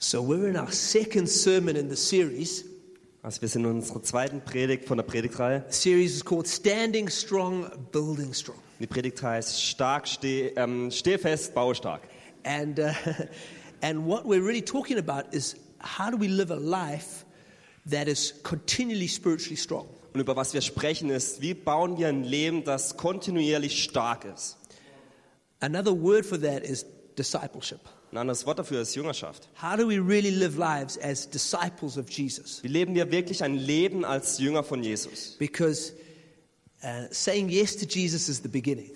So we're in our second sermon in the series. Also wir sind in unserer zweiten Predigt von der Predigtreihe. The series is called Standing Strong, Building Strong. Die Predigt heißt stark, steh, ähm, steh fest, baue stark. And, uh, and what we're really talking about is how do we live a life that is continually spiritually strong? Und über was wir sprechen ist, wie bauen wir ein Leben, das kontinuierlich stark ist. Another word for that is discipleship. Ein anderes Wort dafür ist Jüngerschaft. How do we really live lives as disciples of Jesus? Wie leben wir wirklich ein Leben als Jünger von Jesus? Because uh, saying yes to Jesus is the beginning,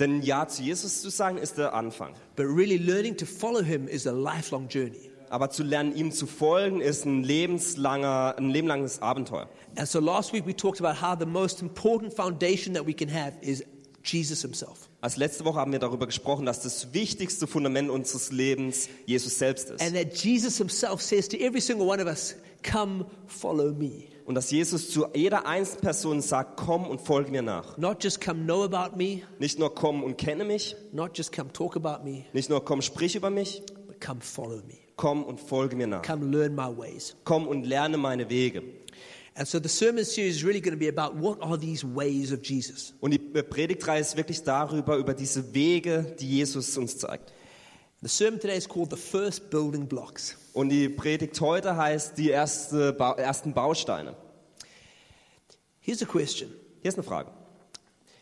Denn Ja zu Jesus zu sagen, ist der Anfang. but really learning to follow him is a lifelong journey. Aber zu lernen, ihm zu folgen, ist ein lebenslanger, ein lebenlanges Abenteuer. And so last week we talked about how the most important foundation that we can have is Jesus himself. Als letzte Woche haben wir darüber gesprochen, dass das wichtigste Fundament unseres Lebens Jesus selbst ist. And that Jesus himself says to every single one of us, Come, follow me. Und dass Jesus zu jeder einzelnen Person sagt, komm und folge mir nach. Not just come know about me, Nicht nur komm und kenne mich, not just come talk about me, nicht nur komm, sprich über mich, but come follow me. komm und folge mir nach. Come learn my ways. Komm und lerne meine Wege. Und die Predigtreihe ist wirklich darüber, über diese Wege, die Jesus uns zeigt. The sermon today is called The First Building Blocks. Und die Predigt heute heißt die erste ba ersten Bausteine. Here's a question Hier ist eine Frage.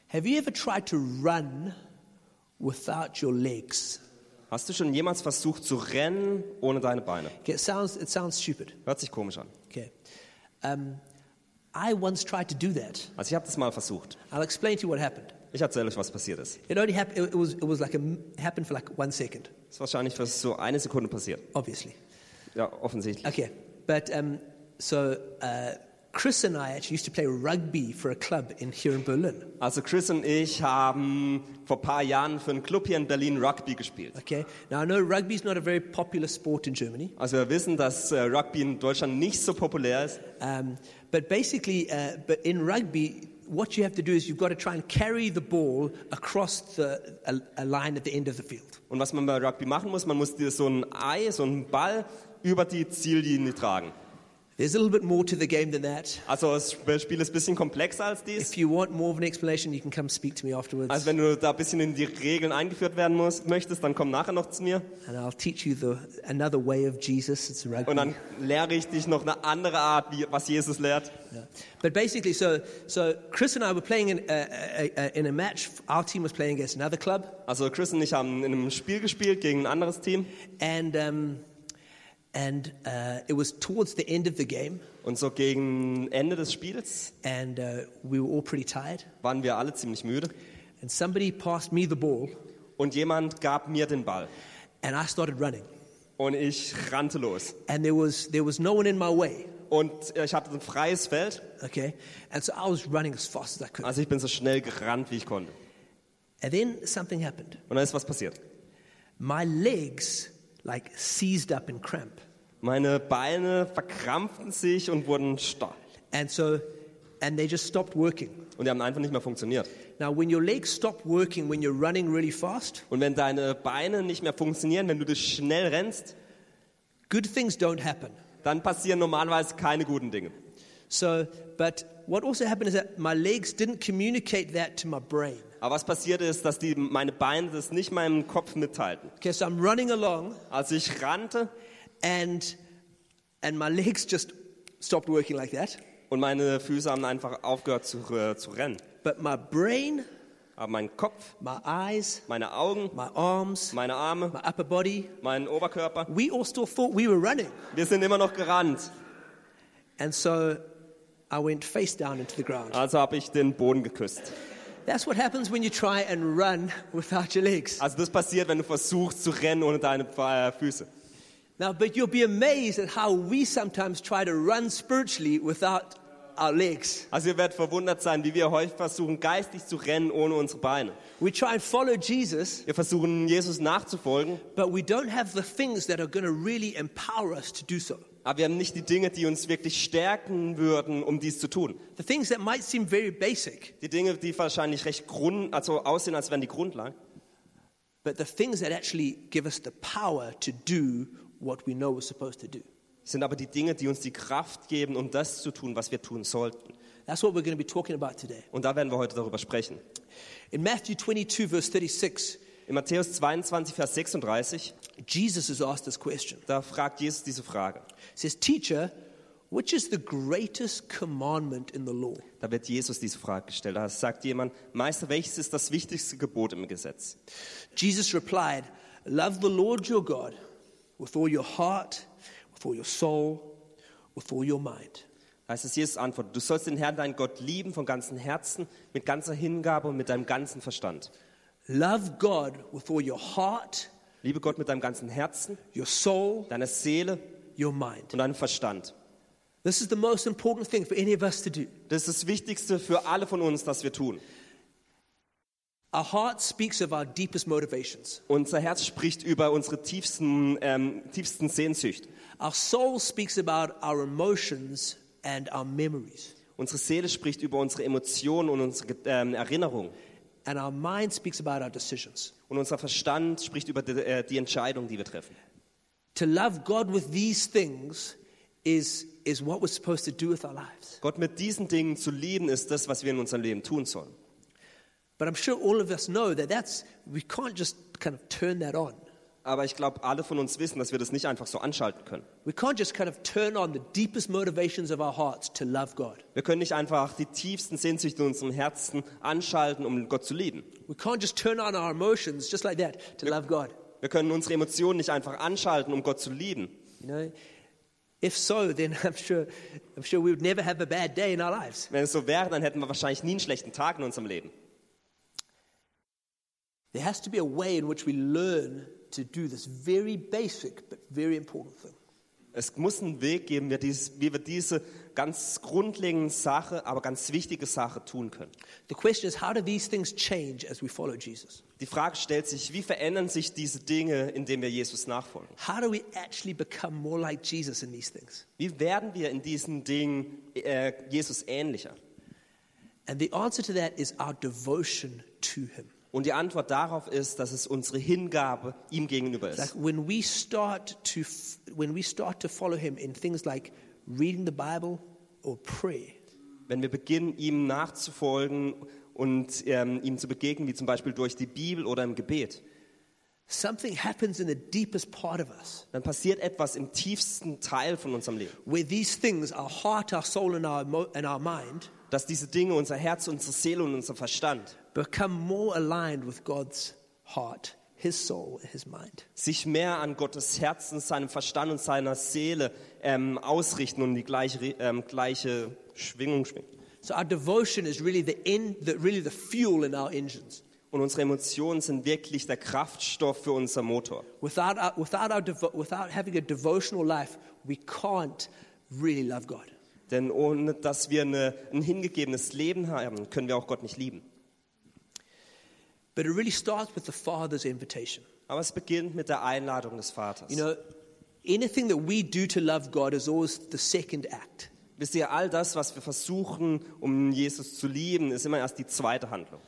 Have you ever tried to run without your legs? Hast du schon jemals versucht zu rennen ohne deine Beine? Okay, it sounds, it sounds stupid. Hört sich komisch an. Okay. Um, I once tried to do that. Also ich habe das mal versucht. I'll explain to you what happened. Ich erzähle euch, was passiert ist. It only happened, it was, it was like a, happened for like one second, Das ist wahrscheinlich für so eine Sekunde passiert. obviously. Ja, offensichtlich. Okay, but um, so uh, Chris and I actually used to play rugby for a club in here in Berlin. Also Chris und ich haben vor ein paar Jahren für einen Club hier in Berlin Rugby gespielt. Okay, now I know rugby is not a very popular sport in Germany, Also wir wissen, dass äh, Rugby in Deutschland nicht so populär ist. um, but basically, uh, but in rugby, what you have to do is you've got to try and carry the ball across the, a, a line at the end of the field. Und was man bei Rugby machen muss, man muss so ein Ei, so einen Ball über die Ziellinie tragen. There's a little bit more to the game than that. Also das Spiel ist ein bisschen komplexer als dies. If you want more of an explanation, you can come speak to me afterwards, Also wenn du da ein bisschen in die Regeln eingeführt werden musst, möchtest, dann komm nachher noch zu mir. and I'll teach you the, another way of Jesus. It's rugby. Und dann lehre ich dich noch eine andere Art, wie, was Jesus lehrt. Yeah. But basically, so, so Chris and I were playing in a, a, a, in a match. Our team was playing against another club, Also Chris und ich haben in einem Spiel gespielt gegen ein anderes Team. and, um, and uh, it was towards the end of the game, Und so gegen Ende des Spiels and uh, we were all pretty tired. waren wir alle ziemlich müde. And somebody passed me the ball, Und jemand gab mir den Ball. and I started running. Und ich rannte los. And there was, there was no one in my way, Und ich hatte ein freies Feld. okay? And so I was running as fast as I could. Also ich bin so schnell gerannt, wie ich konnte. And then something happened. Und dann ist was passiert. My legs, like, seized up in cramp. Meine Beine verkrampften sich und wurden starr. And so, and they just stopped working. Und die haben einfach nicht mehr funktioniert. Now, when your legs stop working when you're running really fast, Und wenn deine Beine nicht mehr funktionieren, wenn du das schnell rennst, good things don't happen. dann passieren normalerweise keine guten Dinge. So, but what also happened is that my legs didn't communicate that to my brain. Aber was passiert ist, dass die, meine Beine das nicht meinem Kopf mitteilten. Okay, so I'm running along, Also ich rannte and and my legs just stopped working like that. und meine Füße haben einfach aufgehört zu, äh, zu rennen. But my brain, Aber mein Kopf, my eyes, meine Augen, my arms, meine Arme, my upper body, mein Oberkörper, we all still thought we were running. wir sind immer noch gerannt. And so I went face down into the ground. Also habe ich den Boden geküsst. That's what happens when you try and run without your legs. Also das passiert, wenn du versuchst zu rennen ohne deine äh, Füße. Now, but you'll be amazed at how we sometimes try to run spiritually without our legs. Also ihr werdet verwundert sein, wie wir häufig versuchen, geistig zu rennen ohne unsere Beine. We try and follow Jesus, Wir versuchen, Jesus nachzufolgen, but we don't have the things that are going to really empower us to do so. aber wir haben nicht die Dinge, die uns wirklich stärken würden, um dies zu tun. The things that might seem very basic, Die Dinge, die wahrscheinlich recht grund, also aussehen, als wären die Grundlage, but the things that actually give us the power to do what we know we're supposed to do. sind aber die Dinge, die uns die Kraft geben, um das zu tun, was wir tun sollten. That's what we're going to be talking about today. Und da werden wir heute darüber sprechen. In Matthew 22, verse 36, In Matthäus 22, Vers 36, Jesus is asked this question. da fragt Jesus diese Frage. He says, Teacher, which is the greatest commandment in the law? Da wird Jesus diese Frage gestellt. Da sagt jemand, Meister, welches ist das wichtigste Gebot im Gesetz? Jesus replied, Love the Lord your God with all your heart, with all your soul, with all your mind. Heißt es, Jesus antwortet, du sollst den Herrn, deinen Gott, lieben von ganzem Herzen, mit ganzer Hingabe und mit deinem ganzen Verstand. Love God with all your heart, Liebe Gott mit deinem ganzen Herzen, your soul, deiner Seele your mind. und deinem Verstand. This is the most important thing for any of us to do. Das ist das Wichtigste für alle von uns, das wir tun. Our heart speaks of our deepest motivations. Unser Herz spricht über unsere tiefsten, ähm, tiefsten Sehnsüchte. Our soul speaks about our emotions and our memories. Unsere Seele spricht über unsere Emotionen und unsere ähm, Erinnerungen. And our mind speaks about our decisions. Und unser Verstand spricht über die, äh, die Entscheidung, die wir treffen. To love God with these things is, is what we're supposed to do with our lives. Gott mit diesen Dingen zu lieben, ist das, was wir in unserem Leben tun sollen. But I'm sure all of us know that that's, we can't just kind of turn that on. Aber ich glaube, alle von uns wissen, dass wir das nicht einfach so anschalten können. We can't just kind of turn on the deepest motivations of our hearts to love God. Wir können nicht einfach die tiefsten Sehnsüchte in unserem Herzen anschalten, um Gott zu lieben. We can't just turn on our emotions just like that to love God. Wir können unsere Emotionen nicht einfach anschalten, um Gott zu lieben. You know? If so, then I'm sure, I'm sure we would never have a bad day in our lives. Wenn es so wäre, dann hätten wir wahrscheinlich nie einen schlechten Tag in unserem Leben. There has to be a way in which we learn to do this very basic but very important thing. Es muss einen Weg geben, wie, dies, wie wir diese ganz grundlegende Sache, aber ganz wichtige Sache tun können. The question is, how do these things change as we follow Jesus? Die Frage stellt sich, wie verändern sich diese Dinge, indem wir Jesus nachfolgen? How do we actually become more like Jesus in these things? Wie werden wir in diesen Dingen äh, Jesus ähnlicher? And the answer to that is our devotion to Him. Und die Antwort darauf ist, dass es unsere Hingabe ihm gegenüber Like ist. when we start to, when we start to follow Him in things like reading the Bible or prayer, Wenn wir beginnen, ihm nachzufolgen und ähm, ihm zu begegnen, wie zum Beispiel durch die Bibel oder im Gebet, something happens in the deepest part of us dann passiert etwas im tiefsten Teil von unserem Leben. where these things, our heart, our soul, and our, and our mind, Dass diese Dinge, unser Herz, unsere Seele und unser Verstand, become more aligned with God's heart, His soul, His mind. sich mehr an Gottes Herzen, seinem Verstand und seiner Seele ähm, ausrichten und die gleiche, ähm, gleiche Schwingung schwingen. So our devotion is really the, en- the, really the fuel in our engines. Und unsere Emotionen sind wirklich der Kraftstoff für unser Motor. Without, our, without, our without having a devotional life, we can't really love God. Denn ohne dass wir eine, ein hingegebenes Leben haben, können wir auch Gott nicht lieben. But it really starts with the Father's invitation. Aber es beginnt mit der Einladung des Vaters. You know, anything that we do to love God is always the second act. Wisst ihr, all das, was wir versuchen, um Jesus zu lieben, ist immer erst die zweite Handlung.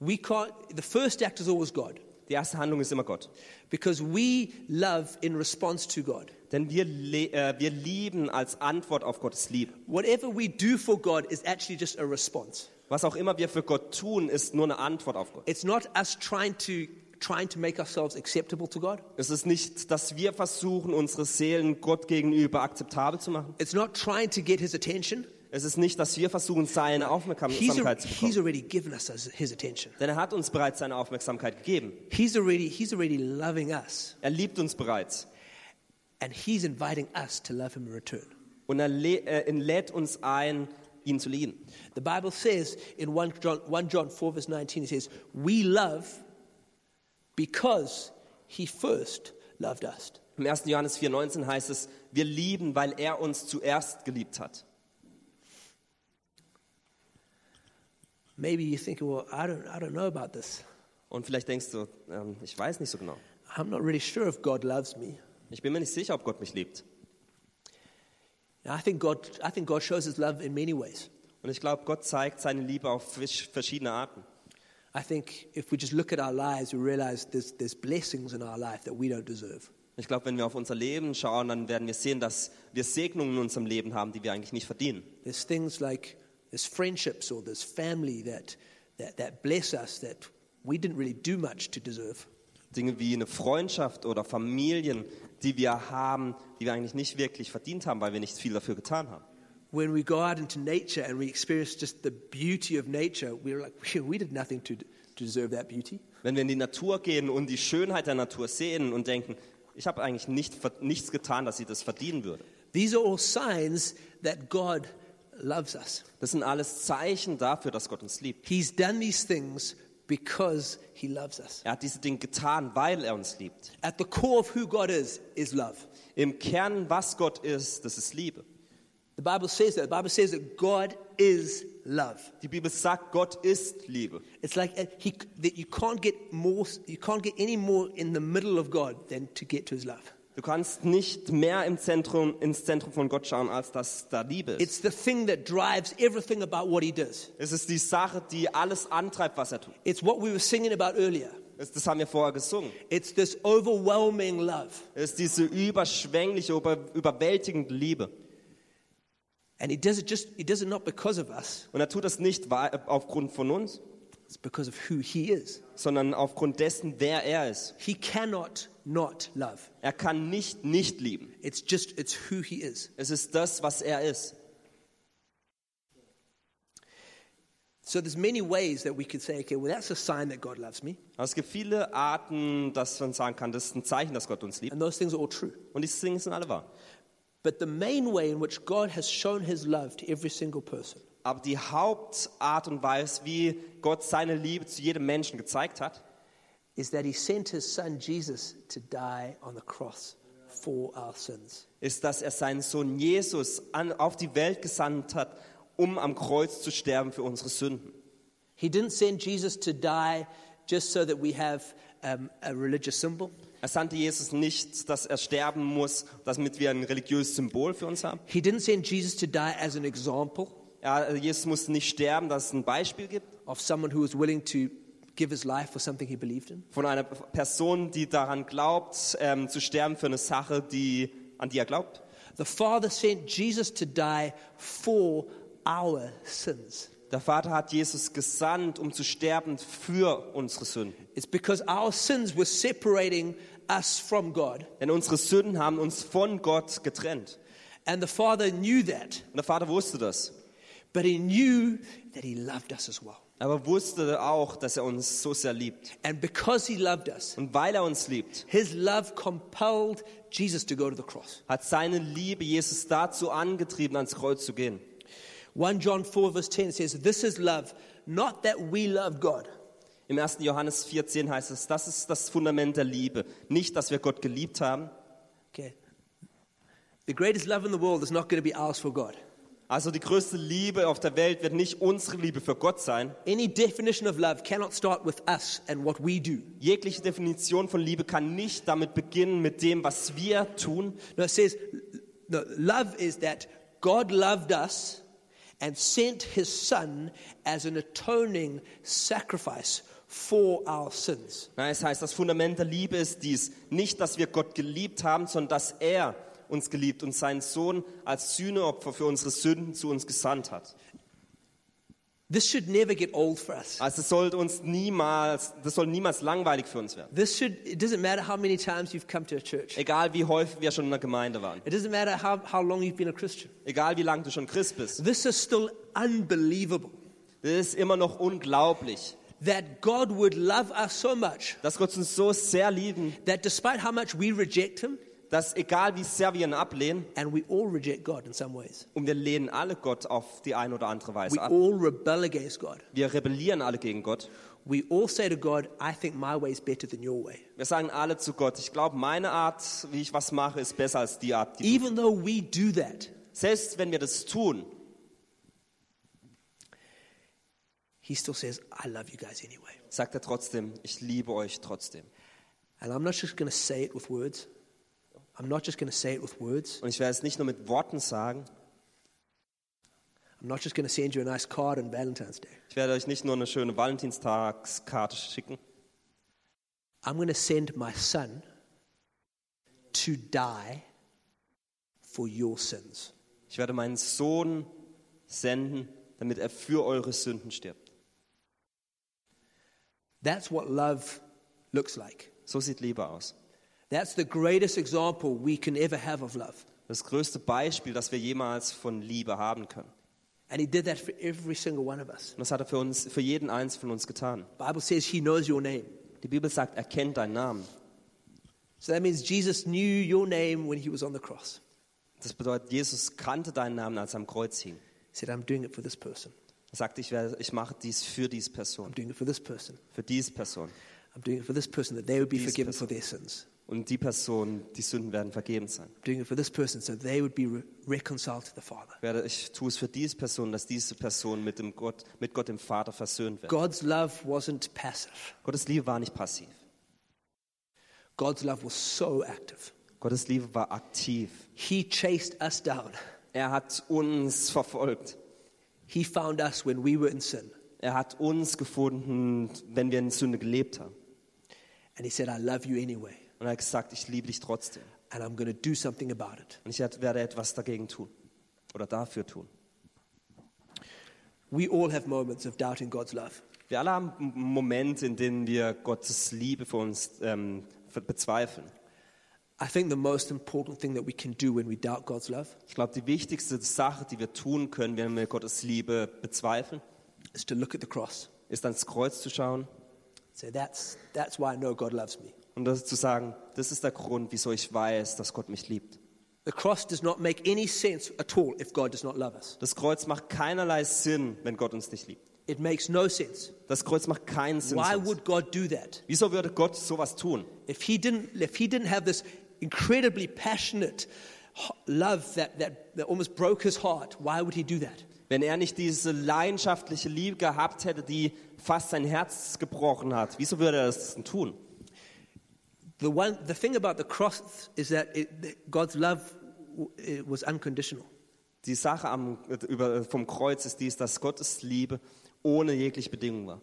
We can't, the first act is always God Die erste Handlung ist immer Gott. because we love in response to God. Denn wir, äh, wir lieben als Antwort auf Gottes Liebe. Whatever we do for God is actually just a response. Was auch immer wir für Gott tun, ist nur eine Antwort auf Gott. It's not us trying to, trying to make ourselves acceptable to God. Es ist nicht, dass wir versuchen, unsere Seelen Gott gegenüber akzeptabel zu machen. It's not trying to get his attention. Es ist nicht, dass wir versuchen, seine He's, Aufmerksamkeit zu he's bekommen. already given us his- attention. Denn er hat uns bereits seine Aufmerksamkeit gegeben. He's already, he's already loving us. Er liebt uns bereits. And he's inviting us to love him in return. Und er lä- lädt uns ein, ihn zu lieben. The Bible says in 1 John, 1 John 4, verse 19, it says, We love because he first loved us. Im 1. Johannes 4,19 heißt es, wir lieben, weil er uns zuerst geliebt hat. Maybe you're thinking, Well, I don't, I don't know about this. Und vielleicht denkst du, ähm, ich weiß nicht so genau. I'm not really sure if God loves me. Ich bin mir nicht sicher, ob Gott mich liebt. Now, I think God, I think God shows his love in many ways. Und ich glaube, Gott zeigt seine Liebe auf verschiedene Arten. I think if we just look at our lives, we realize there's, there's blessings in our life that we don't deserve. Ich glaube, wenn wir auf unser Leben schauen, dann werden wir sehen, dass wir Segnungen in unserem Leben haben, die wir eigentlich nicht verdienen. There's things like there's friendships or there's family that, that, that bless us that we didn't really do much to deserve. Dinge wie eine Freundschaft oder Familien, die wir haben, die wir eigentlich nicht wirklich verdient haben, weil wir nicht viel dafür getan haben. When we go out into nature and we experience just the beauty of nature, we're like, we did nothing to, deserve that beauty. Wenn wir in die Natur gehen und die Schönheit der Natur sehen und denken, ich habe eigentlich nicht, nichts getan, dass ich das verdienen würde. These are all signs that God loves us. Das sind alles Zeichen dafür, dass Gott uns liebt. He's done these things because he loves us. Er hat diese Dinge getan, weil er uns liebt. At the core of who God is, is love. Im Kern, was Gott ist, das ist Liebe. The Bible says that. The Bible says that God is love. Die Bibel sagt, Gott ist Liebe. It's like uh, he, that you can't get more, you can't get any more in the middle of God than to get to His love. Du kannst nicht mehr im Zentrum, ins Zentrum von Gott schauen, als dass da Liebe ist. It's the thing that drives everything about what He does. Es ist die Sache, die alles antreibt, was er tut. It's what we were singing about earlier. Das, das haben wir vorher gesungen. It's this overwhelming love. Es ist diese überschwängliche, über, überwältigende Liebe. And He does it just, He does it not because of us, Und er tut das nicht aufgrund von uns, it's because of who He is. sondern aufgrund dessen, wer er ist. He cannot not love. Er kann nicht nicht lieben. It's just, it's who He is. Es ist das, was er ist. So there's many ways that we could say, okay, well, that's a sign that God loves me. Es gibt viele Arten, dass man sagen kann, das ist ein Zeichen, dass Gott uns liebt. And those things are all true. Und diese Dinge sind alle wahr. But the main way in which God has shown his love to every single person Aber die Hauptart und Weise, wie Gott seine Liebe zu jedem Menschen gezeigt hat, is that he sent his son Jesus to die on the cross for our sins. ist, dass er seinen Sohn Jesus an, auf die Welt gesandt hat, um am Kreuz zu sterben für unsere Sünden. He didn't send Jesus to die just so that we have um, a religious symbol. Er sandte Jesus nicht, dass er sterben muss, damit wir ein religiöses Symbol für uns haben. He didn't send Jesus to die as an example Ja, Jesus musste nicht sterben, dass es ein Beispiel gibt of someone who was willing to give his life for something he believed in. von einer Person, die daran glaubt, ähm, zu sterben für eine Sache, die, an die er glaubt. The Father sent Jesus to die for our sins. Der Vater hat Jesus gesandt, um zu sterben für unsere Sünden. It's because our sins were separating us from God. Denn unsere Sünden haben uns von Gott getrennt. And the Father knew that, Und der Vater wusste das. But He knew that He loved us as well. Aber wusste auch, dass er uns so sehr liebt. And because He loved us, Und weil er uns liebt, His love compelled Jesus to go to the cross. hat seine Liebe Jesus dazu angetrieben, ans Kreuz zu gehen. 1 John 4, verse 10 says, This is love, not that we love God, Im 1. Johannes 4,10 heißt es, das ist das Fundament der Liebe. Nicht, dass wir Gott geliebt haben. Okay. The greatest love in the world is not going to be ours for God. Also die größte Liebe auf der Welt wird nicht unsere Liebe für Gott sein. Any definition of love cannot start with us and what we do. Jegliche Definition von Liebe kann nicht damit beginnen, mit dem, was wir tun. No, it says no, love is that God loved us and sent his son as an atoning sacrifice for our sins. Nein, es heißt, das Fundament der Liebe ist dies. Nicht, dass wir Gott geliebt haben, sondern dass er uns geliebt und seinen Sohn als Sühneopfer für unsere Sünden zu uns gesandt hat. This should never get old for us. Also es soll uns niemals, das soll niemals langweilig für uns werden. This should, it doesn't matter how many times you've come to a church. Egal wie häufig wir schon in der Gemeinde waren. It doesn't matter how, how long you've been a Christian. Egal wie lange du schon Christ bist. This is still unbelievable Das ist immer noch unglaublich, that God would love us so much dass Gott uns so sehr lieben, that despite how much we reject him, dass egal wie sehr wir ihn ablehnen, and we all reject God in some ways, und wir lehnen alle Gott auf die eine oder andere we Weise ab. all rebel against God. Wir rebellieren alle gegen Gott. We all say to God, I think my way is better than your way. Wir sagen alle zu Gott, ich glaube, meine Art, wie ich was mache, ist besser als die Art, die du. Even though we do that, Selbst wenn wir das tun, He still says, I love you guys anyway. sagt er trotzdem, ich liebe euch trotzdem. And I'm not just going to say it with words. I'm not just going to say it with words. Und ich werde es nicht nur mit Worten sagen, I'm not just going to send you a nice card on Valentine's Day. ich werde euch nicht nur eine schöne Valentinstagskarte schicken, I'm going to send my son to die for your sins. Ich werde meinen Sohn senden, damit er für eure Sünden stirbt. That's what love looks like. So sieht Liebe aus. That's the greatest example we can ever have of love. Das größte Beispiel, das wir jemals von Liebe haben können. And he did that for every single one of us. Und das hat er für uns, für jeden eins von uns getan. Bible says he knows your name. Die Bibel sagt, er kennt deinen Namen. So that means Jesus knew your name when he was on the cross. Das bedeutet, Jesus kannte deinen Namen, als er am Kreuz hing. He said, I'm doing it for this person. Er sagte, ich, werde, ich mache dies für diese I'm Person, doing it for this person. für diese Person. I'm doing it for this person that they would be These forgiven person. for their sins. Und die Person, die Sünden werden vergeben sein. Doing it for this person so they would be re- reconciled to the Father. Ich werde- Ich tue es für diese Person, dass diese Person mit, dem Gott, mit Gott dem Vater versöhnt wird. God's love wasn't passive. Gottes Liebe war nicht passiv. God's love was so active. Gottes Liebe war aktiv. He chased us down. Er hat uns verfolgt. He found us when we were in sin. Er hat uns gefunden, wenn wir in Sünde gelebt haben. And he said, I love you anyway. Und er hat gesagt, ich liebe dich trotzdem. And I'm going to do something about it. Und ich werde etwas dagegen tun. Oder dafür tun. We all have moments of doubting God's love. Wir alle haben Momente, in denen wir Gottes Liebe für uns ähm, bezweifeln. I think the most important thing that we can do when we doubt God's love Ich glaube, die wichtigste Sache, die wir tun können, wenn wir Gottes Liebe bezweifeln, is to look at the cross. ist ans Kreuz zu schauen Say, that's, that's why I know God loves me. Und das zu sagen, das ist der Grund, wieso ich weiß, dass Gott mich liebt. The cross does not make any sense at all if God does not love us. Das Kreuz macht keinerlei Sinn, wenn Gott uns nicht liebt. It makes no sense. Das Kreuz macht keinen Sinn. Why would God do that? Wieso würde Gott sowas tun? If he didn't, if he didn't have this incredibly passionate love that, that, that almost broke his heart, why would he do that? Wenn er nicht diese leidenschaftliche Liebe gehabt hätte, die fast sein Herz gebrochen hat, wieso würde er das tun? The, one, the thing about the cross is that it, God's love it was unconditional. Die Sache am, über, vom Kreuz ist dies, dass Gottes Liebe ohne jegliche Bedingung war.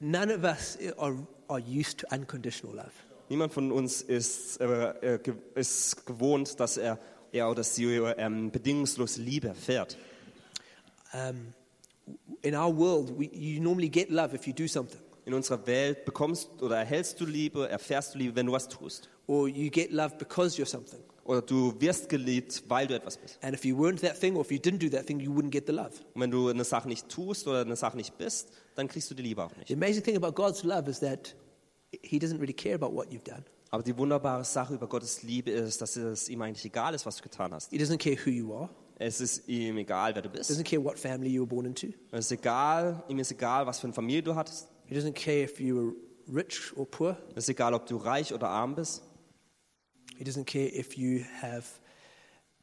None of us are, are used to unconditional love. Niemand von uns ist, äh, äh, ist gewohnt, dass er, er oder sie ähm, bedingungslose Liebe erfährt. Um, in our world, we, you normally get love if you do something, In unserer Welt bekommst oder erhältst du Liebe, erfährst du Liebe, wenn du was tust. or you get love because you're something. Oder du wirst geliebt, weil du etwas bist. And if you weren't that thing, or if you didn't do that thing, you wouldn't get the love. Und wenn du eine Sache nicht tust oder eine Sache nicht bist, dann kriegst du die Liebe auch nicht. The amazing thing about God's love is that He doesn't really care about what you've done. Aber die wunderbare Sache über Gottes Liebe ist, dass es ihm eigentlich egal ist, was du getan hast. He doesn't care who you are. Es ist ihm egal, wer du bist. doesn't care what family you were born into. Es ist egal, ihm ist egal, was für eine Familie du hattest. He doesn't care if you were rich or poor. Es ist egal, ob du reich oder arm bist. He doesn't care if you have,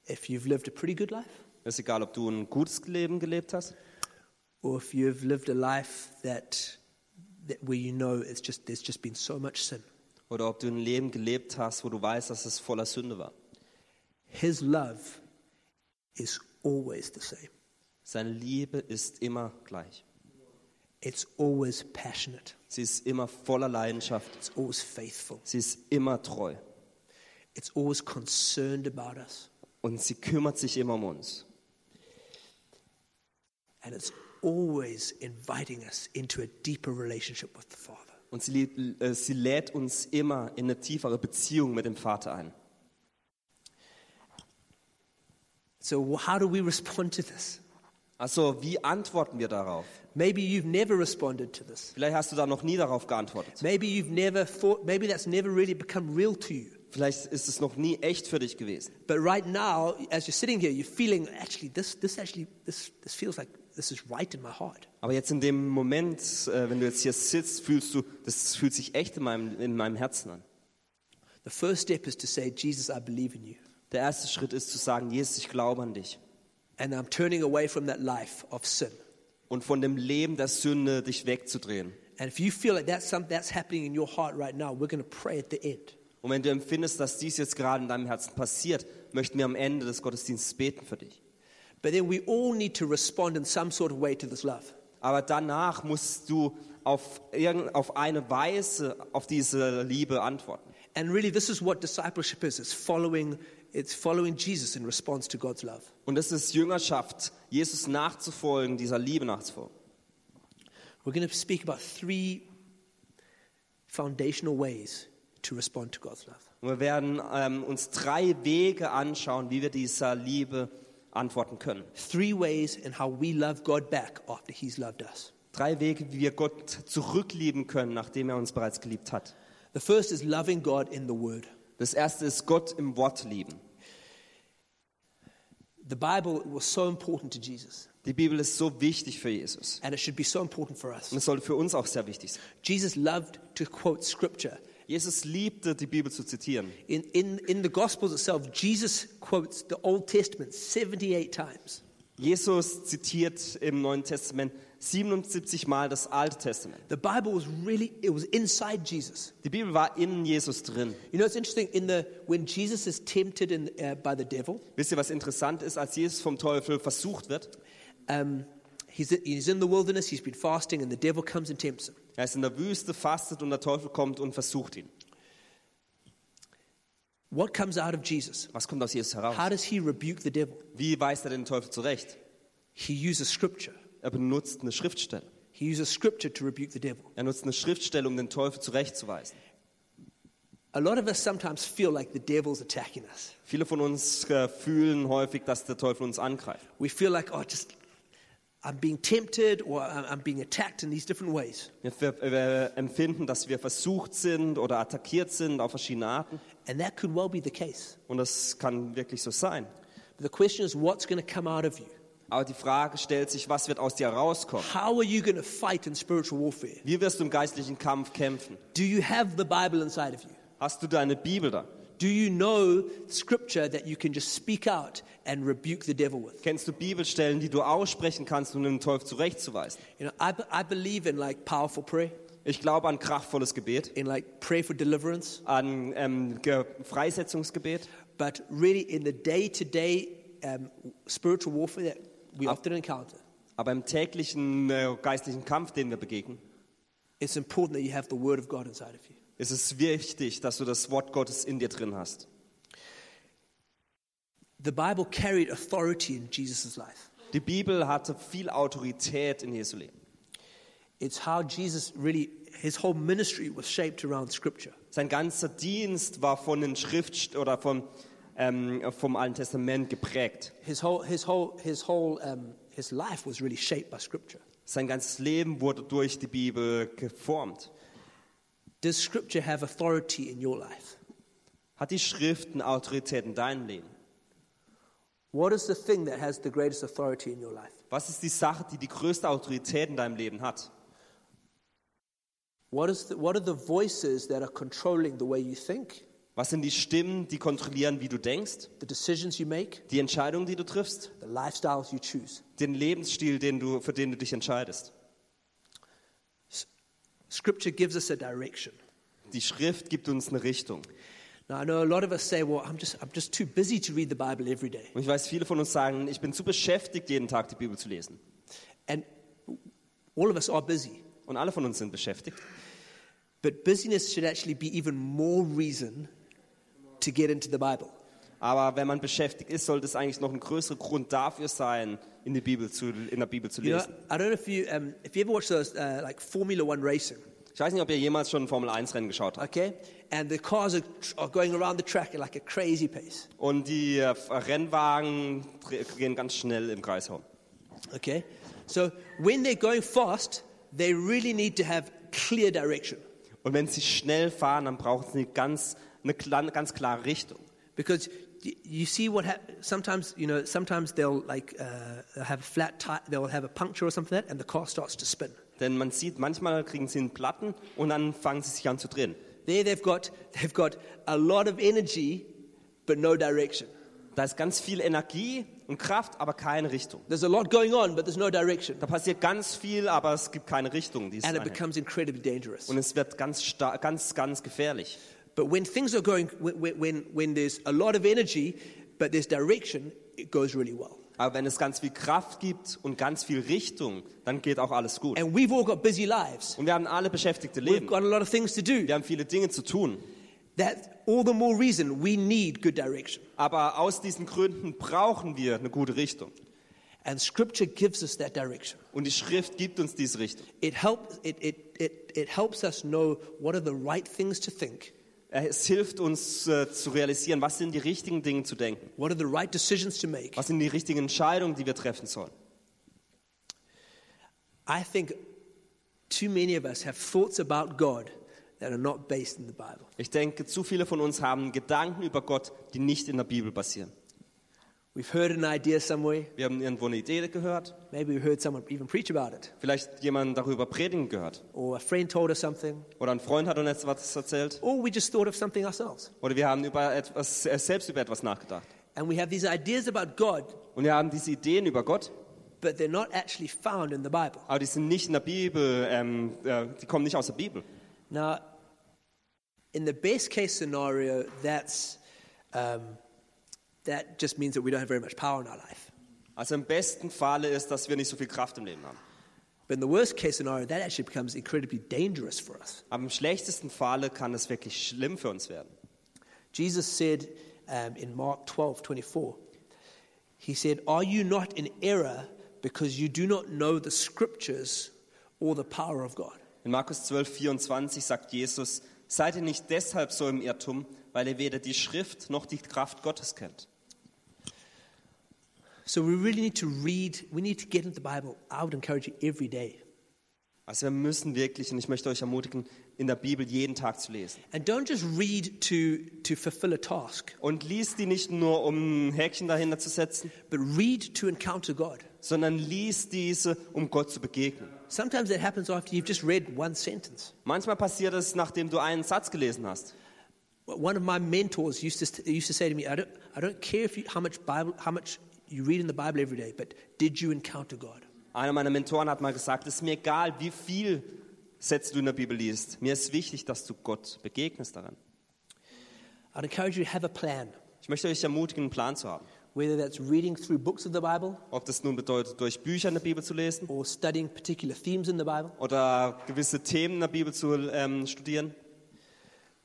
if you've lived a pretty good life, Es ist egal, ob du ein gutes Leben gelebt hast or if you've lived a life that, that where you know it's just there's just been so much sin. oder ob du ein Leben gelebt hast, wo du weißt, dass es voller Sünde war. His love is always the same. Seine Liebe ist immer gleich. It's always passionate. Sie ist immer voller Leidenschaft. It's always faithful. Sie ist immer treu. It's always concerned about us. Und sie kümmert sich immer um uns. And it's always inviting us into a deeper relationship with the Father. Und sie, äh, sie lädt uns immer in eine tiefere Beziehung mit dem Vater ein. So, how do we respond to this? Also, wie antworten wir darauf? Maybe you've never responded to this. Vielleicht hast du da noch nie darauf geantwortet. Maybe you've never thought, maybe that's never really become real to you. Vielleicht ist es noch nie echt für dich gewesen. But right now, as you're sitting here, you're feeling actually this, this actually, this, this feels like this is right in my heart. Aber jetzt in dem Moment, äh, wenn du jetzt hier sitzt, fühlst du, das fühlt sich echt in meinem, in meinem Herzen an. The first step is to say, Jesus, I believe in you. Der erste Schritt ist zu sagen, Jesus, ich glaube an dich. And I'm turning away from that life of sin. Und von dem Leben der Sünde dich wegzudrehen. And if you feel like that's, some, that's happening in your heart right now, we're going to pray at the end. Und wenn du empfindest, dass dies jetzt gerade in deinem Herzen passiert, möchten wir am Ende des Gottesdienstes beten für dich. But then we all need to respond in some sort of way to this love. Aber danach musst du auf, irgend, auf eine Weise auf diese Liebe antworten. And really, this is what discipleship is. It's following, it's following Jesus in response to God's love. Und es ist Jüngerschaft, Jesus nachzufolgen, dieser Liebe nachzufolgen. We're going to speak about three foundational ways to respond to God's love. Und wir werden ähm, uns drei Wege anschauen, wie wir dieser Liebe antworten können. Three ways in how we love God back after He's loved us. Drei Wege, wie wir Gott zurücklieben können, nachdem er uns bereits geliebt hat. The first is loving God in the Word. Das erste ist Gott im Wort lieben. The Bible was so important to Jesus, Die Bibel ist so wichtig für Jesus. and it should be so important for us. Und es sollte für uns auch sehr wichtig sein. Jesus loved to quote Scripture. Jesus liebte, die Bibel zu zitieren. In, in, in the Gospels itself, Jesus quotes the Old Testament 78 times. Jesus zitiert im Neuen Testament 77 Mal das Alte Testament. The Bible was really, it was inside Jesus. Die Bibel war in Jesus drin. You know, it's interesting, in the, when Jesus is tempted in, uh, by the devil, Wisst ihr, was interessant ist, als Jesus vom Teufel versucht wird? um, he's, he's in the wilderness, he's been fasting, and the devil comes and tempts him. Er ist in der Wüste, fastet und der Teufel kommt und versucht ihn. What comes out of Jesus? Was kommt aus Jesus heraus? How does he rebuke the devil? Wie weist er den Teufel zurecht? He uses Scripture. Er benutzt eine Schriftstelle. He uses Scripture to rebuke the devil. Er nutzt eine Schriftstelle, um den Teufel zurechtzuweisen. A lot of us sometimes feel like the devil's attacking us. Viele von uns äh, fühlen häufig, dass der Teufel uns angreift. We feel like, oh, just I'm being tempted or I'm being attacked in these different ways. Wir, wir, wir empfinden, dass wir versucht sind oder attackiert sind auf verschiedene Arten. And that could well be the case. Und das kann wirklich so sein. But the question is, what's going to come out of you? Aber die Frage stellt sich, was wird aus dir rauskommen? How are you going to fight in spiritual warfare? Wie wirst du im geistlichen Kampf kämpfen? Do you have the Bible inside of you? Hast du deine Bibel da? Do you know scripture that you can just speak out and rebuke the devil with? Kennst du Bibelstellen, die du aussprechen kannst, um den Teufel zurechtzuweisen? You know, I, I believe in like powerful prayer, Ich glaube an kraftvolles Gebet, in like prayer for deliverance, an ähm, Ge Freisetzungsgebet. but really in the day-to-day um, spiritual warfare that we often encounter, Aber im täglichen äh, geistlichen Kampf, den wir begegnen, it's important that you have the Word of God inside of you. ist es wichtig, dass du das Wort Gottes in dir drin hast. The Bible carried authority in Jesus' life. Die Bibel hatte viel Autorität in Jesu Leben. It's how Jesus really, his whole ministry was shaped around Scripture. Sein ganzer Dienst war von den Schrift oder vom, ähm, vom Alten Testament geprägt. His whole, his whole, his whole, um, his life was really shaped by Scripture. Sein ganzes Leben wurde durch die Bibel geformt. Does Scripture have authority in your life? Hat die Schrift eine Autorität in deinem Leben? What is the thing that has the greatest authority in your life? Was ist die Sache, die die größte Autorität in deinem Leben hat? What, is the, what are the voices that are controlling the way you think, Was sind die Stimmen, die kontrollieren, wie du denkst? the decisions you make, Die Entscheidungen, die du triffst? the lifestyles you choose? Den Lebensstil, den du, für den du dich entscheidest? Scripture gives us a direction. Die Schrift gibt uns eine Richtung. Now, I know a lot of us say, well, I'm just, I'm just too busy to read the Bible every day. Und ich weiß, viele von uns sagen, ich bin zu beschäftigt, jeden Tag die Bibel zu lesen. And all of us are busy. Und alle von uns sind beschäftigt. But busyness should actually be even more reason to get into the Bible. Aber wenn man beschäftigt ist, sollte es eigentlich noch ein größerer Grund dafür sein, in, die Bibel zu, in der Bibel zu You know, lesen. I don't know if you, um, if you ever watch those uh, like Formula One racing, Ich weiß nicht, ob ihr jemals schon ein Formel-1-Rennen geschaut habt. okay? And the cars are, are going around the track at like a crazy pace, Und die äh, Rennwagen dre- gehen ganz schnell im Kreis herum. okay? So when they're going fast, they really need to have clear direction Und wenn sie schnell fahren, dann brauchen sie ganz, eine kla- ganz klare Richtung. because you see what. Sometimes, you know, sometimes they'll like uh, they'll have a flat tire, they'll have a puncture or something like that, and the car starts to spin. Denn man sieht, manchmal kriegen sie einen Platten und dann fangen sie sich an zu drehen. There they've got, they've got a lot of energy, but no direction. Da ist ganz viel Energie und Kraft, aber keine Richtung. There's a lot going on, but there's no direction. Da passiert ganz viel, aber es gibt keine Richtung. And it becomes incredibly dangerous. und es wird ganz, ganz, ganz gefährlich. But when things are going, when, when, when there's a lot of energy, but there's direction, it goes really well. Aber wenn es ganz viel Kraft gibt und ganz viel Richtung, dann geht auch alles gut. And we've all got busy lives. Und wir haben alle beschäftigte We've Leben. got a lot of things to do. Wir haben viele Dinge zu tun. that all the more reason we need good direction. Aber aus diesen Gründen brauchen wir eine gute Richtung. And Scripture gives us that direction. Und die Schrift gibt uns diese Richtung. It, help, it, it, it, it helps us know what are the right things to think, Es hilft uns äh, zu realisieren, was sind die richtigen Dinge zu denken. what are the right decisions to make. Was sind die richtigen Entscheidungen, die wir treffen sollen. I think too many of us have thoughts about God that are not based in the Bible. Ich denke, zu viele von uns haben Gedanken über Gott, die nicht in der Bibel basieren. We've heard an idea somewhere, Wir haben irgendwo eine Idee gehört, maybe we heard someone even preach about it, vielleicht jemand darüber predigen gehört. or a friend told us something, Oder ein Freund hat uns etwas erzählt. or we just thought of something ourselves. Oder wir haben über etwas, äh, selbst über etwas nachgedacht. And we have these ideas about God, Und wir haben diese Ideen über Gott, but they're not actually found in the Bible. aber die sind nicht in der Bibel, ähm, äh, die kommen nicht aus der Bibel. Now, in the best case scenario, that's, um, that just means that we don't have very much power in our life. Also im besten Falle ist, dass wir nicht so viel Kraft im Leben haben. But in the worst case scenario, that actually becomes incredibly dangerous for us. Aber im schlechtesten Falle kann es wirklich schlimm für uns werden. Jesus said um, in Mark 12 24, He said, Are you not in error because you do not know the scriptures or the power of God? In Markus 12, 24 sagt Jesus, seid ihr nicht deshalb so im Irrtum, weil ihr weder die Schrift noch die Kraft Gottes kennt. So we really need to read, we need to get into the Bible. I would encourage you every day. Also wir müssen wirklich, und ich möchte euch ermutigen, in der Bibel jeden Tag zu lesen. And don't just read to, to fulfill a task, Und lies die nicht nur, um ein Häkchen dahinter zu setzen, but read to encounter God. sondern lies diese, um Gott zu begegnen. Sometimes that happens after you've just read one sentence. Manchmal passiert es, nachdem du einen Satz gelesen hast. One of my mentors used to, used to say to me, I don't, I don't care if you, how, much Bible, how much you read in the Bible every day, but did you encounter God? Einer meiner Mentoren hat mal gesagt, es ist mir egal, wie viel Sätze du in der Bibel liest. Mir ist wichtig, dass du Gott begegnest daran. I'd encourage you to have a plan, Ich möchte euch ermutigen, einen Plan zu haben. whether that's reading through books of the Bible Ob das nun bedeutet, durch Bücher in der Bibel zu lesen or studying particular themes in the Bible, oder gewisse Themen in der Bibel zu ähm, studieren.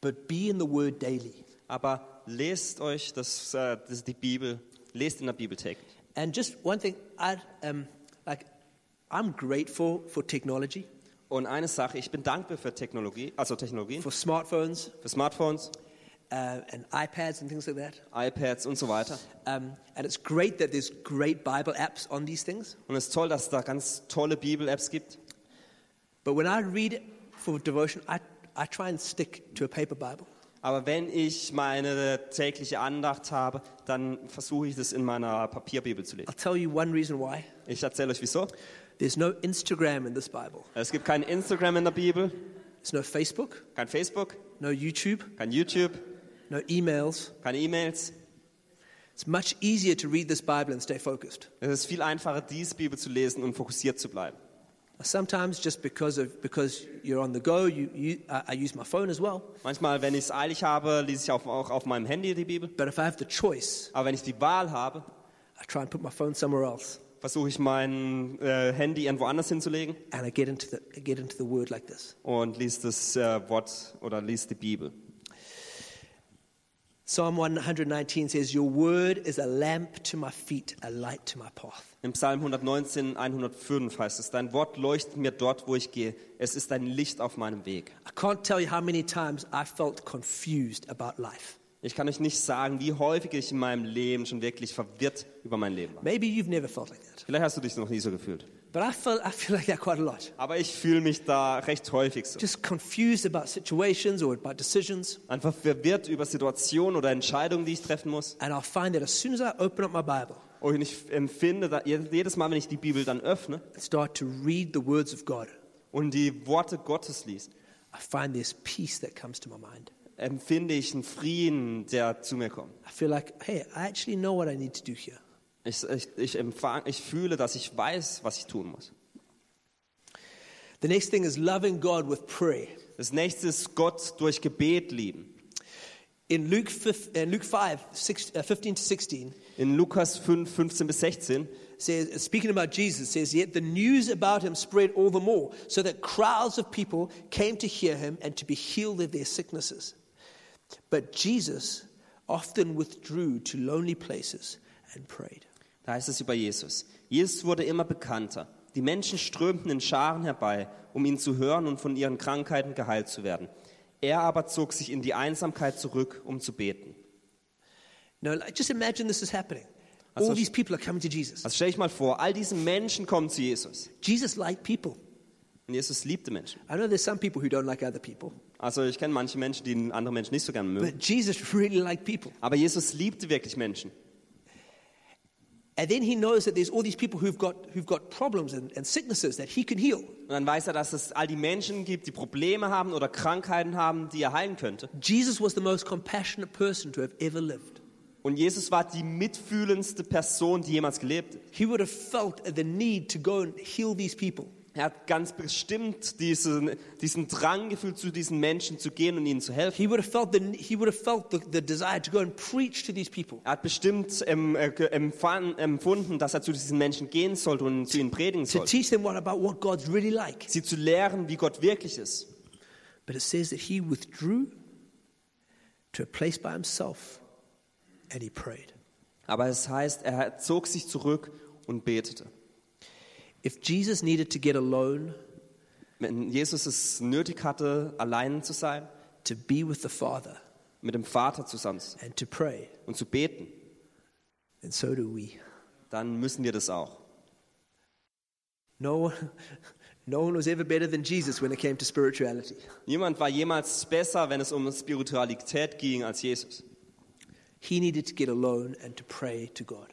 but be in the Word daily. Aber lest euch das, äh, das die Bibel, lest in der Bibel täglich. And just one thing, I'd, um, like, I'm grateful for technology, Und eine Sache, ich bin dankbar für Technologie, also Technologien, for smartphones für Smartphones, uh, and iPads and things like that. iPads und so weiter. Um, and it's great that there's great Bible apps on these things. Und es ist toll, dass es da ganz tolle Bibel-Apps gibt. But when I read for devotion, I, I try and stick to a paper Bible. Aber wenn ich meine tägliche Andacht habe, dann versuche ich das in meiner Papierbibel zu lesen. I'll tell you one reason why. Ich erzähle euch wieso. There's no Instagram in this Bible. Es gibt kein Instagram in der Bibel, There's no Facebook, kein Facebook, no YouTube, kein YouTube, no emails. keine E-Mails. It's much easier to read this Bible and stay focused. Es ist viel einfacher, diese Bibel zu lesen und fokussiert zu bleiben. Sometimes just because of because you're on the go, you, you I use my phone as well. Manchmal, wenn ich es eilig habe, lese ich auch auf meinem Handy die Bibel. But if I have the choice, Aber wenn ich die Wahl habe, I try and put my phone somewhere else, versuche ich mein äh, Handy irgendwo anders hinzulegen and I get into the I get into the Word like this. und liest das äh, Wort oder liest die Bibel. Psalm 119 says, "Your word is a lamp to my feet, a light to my path." Im Psalm 119, 105 heißt es, dein Wort leuchtet mir dort, wo ich gehe. Es ist ein Licht auf meinem Weg. I can't tell you how many times I felt confused about life. Ich kann euch nicht sagen, wie häufig ich in meinem Leben schon wirklich verwirrt über mein Leben war. Maybe you've never felt like that, Vielleicht hast du dich noch nie so gefühlt. but I feel I feel like that quite a lot. Aber ich fühle mich da recht häufig so. Just confused about situations or about decisions, Einfach verwirrt über Situationen oder Entscheidungen, die ich treffen muss. and I'll find that as soon as I open up my Bible Und ich empfinde, jedes Mal, wenn ich die Bibel dann öffne start to read the words of God, und die Worte Gottes liest, I find there's peace that comes to my mind. empfinde ich einen Frieden, der zu mir kommt. I feel like, hey, I actually know what I need to do here. Ich, ich, ich, empfang, ich fühle, dass ich weiß, was ich tun muss. The next thing is loving God with prayer. Das nächste ist Gott durch Gebet lieben. In Luke, 5, uh, Luke 5, 6, uh, 15 to 16, In Lukas 5, 15 bis 16 says, speaking about Jesus, says, Yet the news about him spread all the more, so that crowds of people came to hear him and to be healed of their sicknesses. But Jesus often withdrew to lonely places and prayed. Da heißt es über Jesus. Jesus wurde immer bekannter. Die Menschen strömten in Scharen herbei, um ihn zu hören und von ihren Krankheiten geheilt zu werden. Er aber zog sich in die Einsamkeit zurück, um zu beten. Now, like, just imagine this is happening. All Also- these people are coming to Jesus. Also stell dich mal vor, all diese Menschen kommen zu Jesus. Jesus liked people. Und Jesus liebte Menschen. I know there's some people who don't like other people, Also ich kenne manche Menschen, die andere Menschen nicht so gerne mögen. but Jesus really liked people. Aber Jesus liebte wirklich Menschen. And then he knows that there's all these people who've got, who've got problems and, and sicknesses that he can heal. Und dann weiß er, dass es all die Menschen gibt, die Probleme haben oder Krankheiten haben, die er heilen könnte. Jesus was the most compassionate person to have ever lived. Und Jesus war die mitfühlendste Person, die jemals gelebt hat. He would have felt the need to go and heal these people. Er hat ganz bestimmt diesen, diesen Drang gefühlt, zu diesen Menschen zu gehen und ihnen zu helfen. He would have felt the, he would have felt the, the desire to go and preach to these people. Er hat bestimmt ähm, äh, empfunden, dass er zu diesen Menschen gehen sollte und zu ihnen predigen to sollte. teach them what about what God's really like. Sie zu lehren, wie Gott wirklich ist. But it says that he withdrew to a place by himself and he prayed. Aber es heißt, er zog sich zurück und betete. If Jesus needed to get alone Wenn Jesus es nötig hatte, allein zu sein, to be with the Father mit dem Vater zusammen zu sein and to pray, und zu beten, then so do we. dann müssen wir das auch. No no one was ever better than Jesus when it came to spirituality. Niemand war jemals besser, wenn es um Spiritualität ging, als Jesus. He needed to get alone and to pray to God.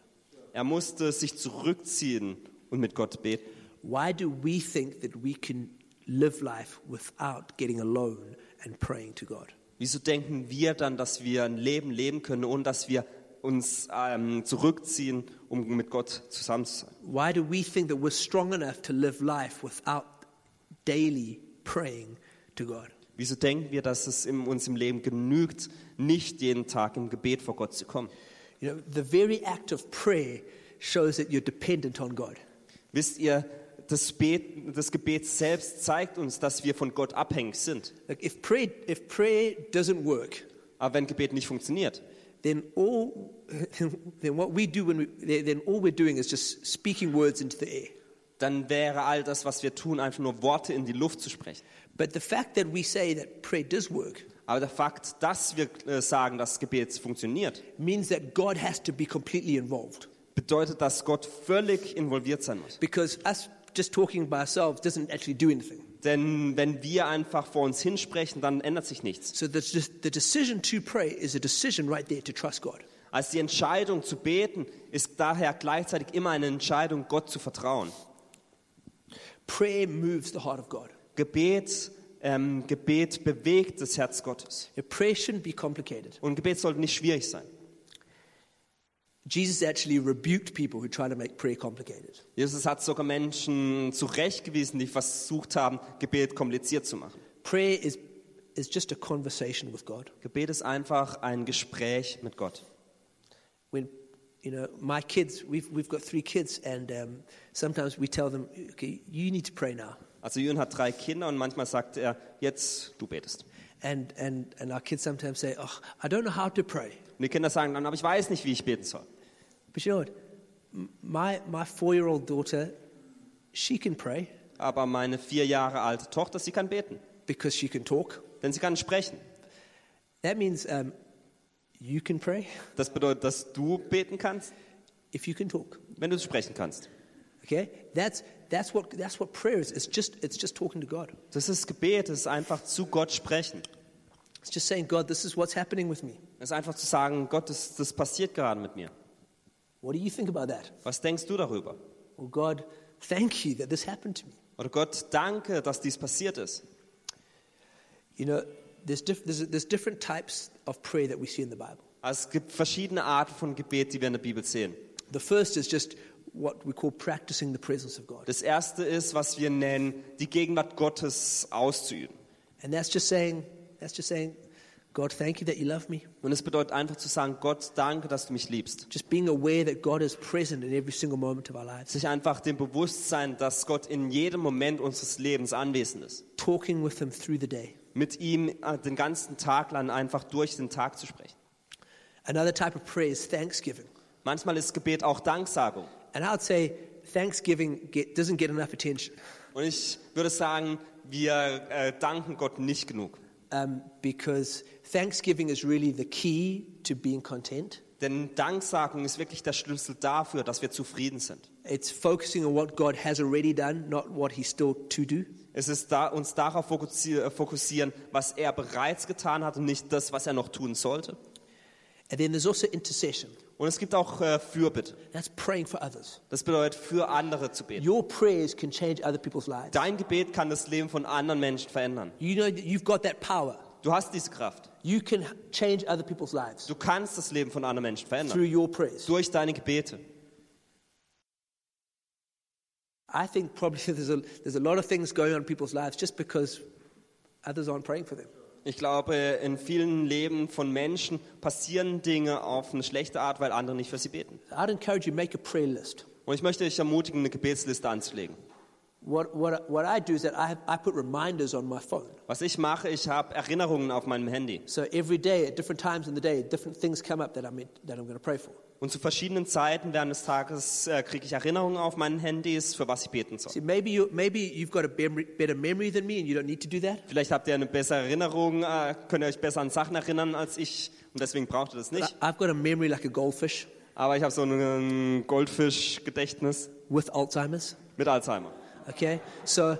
Er musste sich zurückziehen und mit Gott beten. Why do we think that we can live life without getting alone and praying to God? Wieso denken wir dann, dass wir ein Leben leben können, ohne dass wir uns ähm, zurückziehen, um mit Gott zusammen zu sein? Why do we think that we're strong enough to live life without daily praying to God? Wieso denken wir, dass es in uns im Leben genügt, nicht jeden Tag im Gebet vor Gott zu kommen? You know, the very act of prayer shows that you're dependent on God. Wisst ihr, das, das Gebet selbst zeigt uns, dass wir von Gott abhängig sind. Like if prayer, if prayer doesn't work, Aber wenn Gebet nicht funktioniert, then all, then what we do when we, then all we're doing is just speaking words into the air. dann wäre all das, was wir tun, einfach nur Worte in die Luft zu sprechen. But the fact that we say that prayer does work Aber der Fakt, dass wir äh, sagen, dass Gebet funktioniert, means that God has to be completely involved. bedeutet, dass Gott völlig involviert sein muss. Because us just talking by ourselves doesn't actually do anything. Denn wenn wir einfach vor uns hinsprechen, dann ändert sich nichts. So the, the decision to pray is a decision right there to trust God. Als die Entscheidung zu beten ist daher gleichzeitig immer eine Entscheidung, Gott zu vertrauen. Prayer moves the heart of God. Gebet, ähm, Gebet bewegt das Herz Gottes. Your prayer shouldn't be complicated. Und Gebet sollte nicht schwierig sein. Jesus actually rebuked people who try to make prayer complicated. Jesus hat sogar Menschen zurechtgewiesen, die versucht haben, Gebet kompliziert zu machen. Prayer is, is just a conversation with God. Gebet ist einfach ein Gespräch mit Gott. When, you know, my kids, we've, we've got three kids, and um, sometimes we tell them, okay, you need to pray now. Also Jürgen hat drei Kinder und manchmal sagt er, jetzt du betest. And, and, and our kids sometimes say, oh, I don't know how to pray. Und die Kinder sagen dann, aber ich weiß nicht, wie ich beten soll. But you know what? My, my four-year-old daughter, she can pray Aber meine vier Jahre alte Tochter, sie kann beten, because she can talk. denn sie kann sprechen. That means um, you can pray Das bedeutet, dass du beten kannst, if you can talk. wenn du sprechen kannst. Okay? That's, that's, what, that's what prayer is. It's just, it's just talking to God. Das ist Gebet, das ist einfach zu Gott sprechen. It's just saying, God, this is what's happening with me. Das ist einfach zu sagen, Gott, das, das passiert gerade mit mir. What do you think about that? Was denkst du darüber? Well, God, thank you that this happened to me. Oder Gott, danke, dass dies passiert ist. You know, there's, diff- there's, there's different types of prayer that we see in the Bible. Also es gibt verschiedene Arten von Gebet, die wir in der Bibel sehen. The first is just what we call practicing the presence of God. Das erste ist, was wir nennen, die Gegenwart Gottes auszuüben. And that's just saying, that's just saying, God, thank you that you love me. Und es bedeutet einfach zu sagen, Gott, danke, dass du mich liebst. Just being aware that God is present in every single moment of our lives. Sich einfach dem Bewusstsein, dass Gott in jedem Moment unseres Lebens anwesend ist. Talking with Him through the day. Mit ihm äh, den ganzen Tag lang einfach durch den Tag zu sprechen. Another type of prayer is thanksgiving. Manchmal ist Gebet auch Danksagung. And I would say thanksgiving get, doesn't get enough attention Und ich würde sagen, wir äh, danken Gott nicht genug. um, because thanksgiving is really the key to being content. Denn Danksagung ist wirklich der Schlüssel dafür, dass wir zufrieden sind. It's focusing on what God has already done, not what He's still to do. Es ist da, uns darauf äh, fokussieren, was er bereits getan hat und nicht das, was er noch tun sollte. And then there's also intercession. Und es gibt auch äh, Fürbitte. That's praying for others. Das bedeutet, für andere zu beten. Your prayers can change other people's lives. Dein Gebet kann das Leben von anderen Menschen verändern. You know that you've got that power. Du hast diese Kraft. You can change other people's lives Du kannst das Leben von anderen Menschen through verändern. your prayers. Durch deine Gebete. I think probably there's a, there's a lot of things going on in people's lives just because others aren't praying for them. Ich glaube, in vielen Leben von Menschen passieren Dinge auf eine schlechte Art, weil andere nicht für sie beten. I'd encourage you make a prayer list. Und ich möchte dich ermutigen, eine Gebetsliste anzulegen. What, what, what I do is that I, have, I put reminders on my phone. Was ich mache, ich habe Erinnerungen auf meinem Handy. So every day, at different times in the day, different things come up that I'm, that I'm going to pray for. Und zu verschiedenen Zeiten während des Tages äh, kriege ich Erinnerungen auf meinen Handys, für was ich beten soll. See, maybe, you, maybe you've got a memory, better memory than me and you don't need to do that. Vielleicht habt ihr eine bessere Erinnerung, äh, könnt ihr euch besser an Sachen erinnern als ich und deswegen braucht ihr das nicht. I've got a memory like a goldfish Aber ich habe so ein Goldfischgedächtnis with Alzheimer's. mit Alzheimer. Okay? So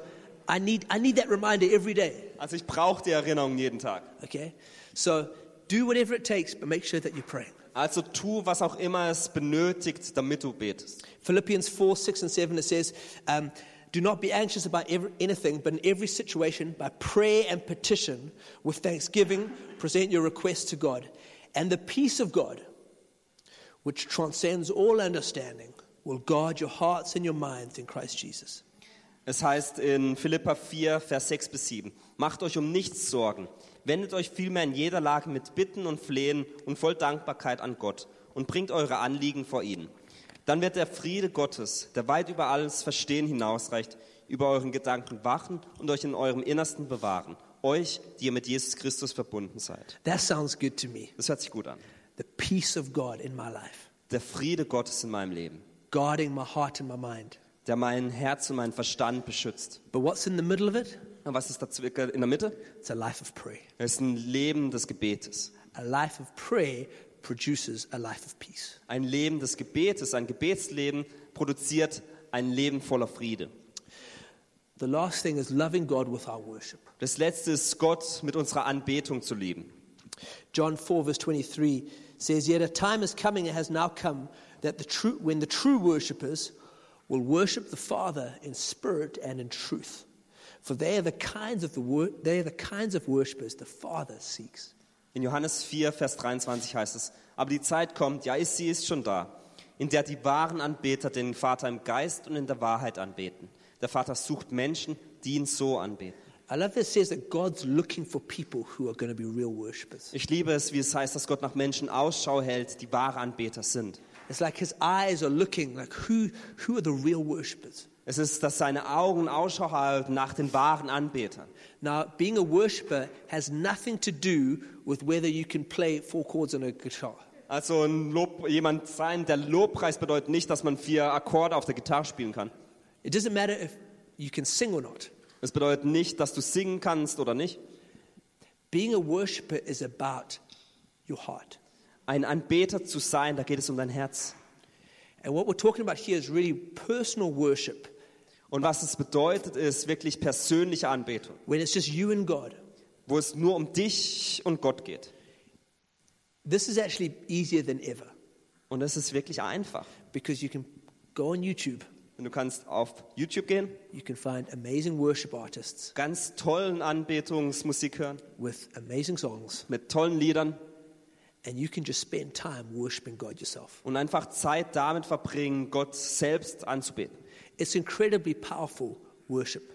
I need, I need that reminder every day. Also ich brauche die Erinnerung jeden Tag. Okay? So do whatever it takes, but make sure that you're praying. Also tu, was auch immer es benötigt, damit du betest. Philippians 4 6 and 7, it says, um, Do not be anxious about every, anything, but in every situation, by prayer and petition, with thanksgiving, present your requests to God. And the peace of God, which transcends all understanding, will guard your hearts and your minds in Christ Jesus. Es heißt in Philippa 4, Vers 6 bis 7, Macht euch um nichts Sorgen, wendet euch vielmehr in jeder Lage mit Bitten und Flehen und voll Dankbarkeit an Gott und bringt eure Anliegen vor ihn. Dann wird der Friede Gottes, der weit über alles Verstehen hinausreicht, über euren Gedanken wachen und euch in eurem Innersten bewahren. Euch, die ihr mit Jesus Christus verbunden seid. That sounds good to me. Das hört sich gut an. The peace of God in my life, Der Friede Gottes in meinem Leben, guarding my heart and my mind. der mein Herz und meinen Verstand beschützt. But what's in the middle of it? Und was ist dazu in der Mitte? It's a life of prayer. Es ist ein Leben des Gebetes. A life of prayer produces a life of peace. Ein Leben des Gebetes, ein Gebetsleben produziert ein Leben voller Friede. The last thing is loving God with our worship. Das letzte ist, Gott mit unserer Anbetung zu lieben. John 4, verse 23 says, Yet a time is coming, it has now come, that the true, when the true worshippers will worship the Father in spirit and in truth. For they are the kinds of, the they are the kinds of worshippers the Father seeks. In Johannes 4, Vers 23 heißt es, aber die Zeit kommt, ja, ist, sie ist schon da, in der die wahren Anbeter den Vater im Geist und in der Wahrheit anbeten. Der Vater sucht Menschen, die ihn so anbeten. I love that it says that God's looking for people who are going to be real worshippers. Ich liebe es, wie es heißt, dass Gott nach Menschen Ausschau hält, die wahre Anbeter sind. It's like his eyes are looking, like who, who are the real worshippers? Es ist, dass seine Augen Ausschau halten nach den wahren Anbetern. Now, being a worshiper has nothing to do with whether you can play four chords on a guitar. Also ein Lob, jemand sein, der Lobpreis bedeutet nicht, dass man vier Akkorde auf der Gitarre spielen kann. It doesn't matter if you can sing or not. Es bedeutet nicht, dass du singen kannst oder nicht. Being a worshiper is about your heart. Ein Anbeter zu sein, da geht es um dein Herz. And what we're talking about here is really personal worship, Und was es bedeutet, ist wirklich persönliche Anbetung, when it's just you and God. wo es nur um dich und Gott geht. This is actually easier than ever Und es ist wirklich einfach. because you can go on YouTube, Und du kannst auf YouTube gehen, you can find amazing worship artists ganz tollen Anbetungsmusik hören, with amazing songs, mit tollen Liedern and you can just spend time worshiping God yourself. und einfach Zeit damit verbringen, Gott selbst anzubeten. It's incredibly powerful worship.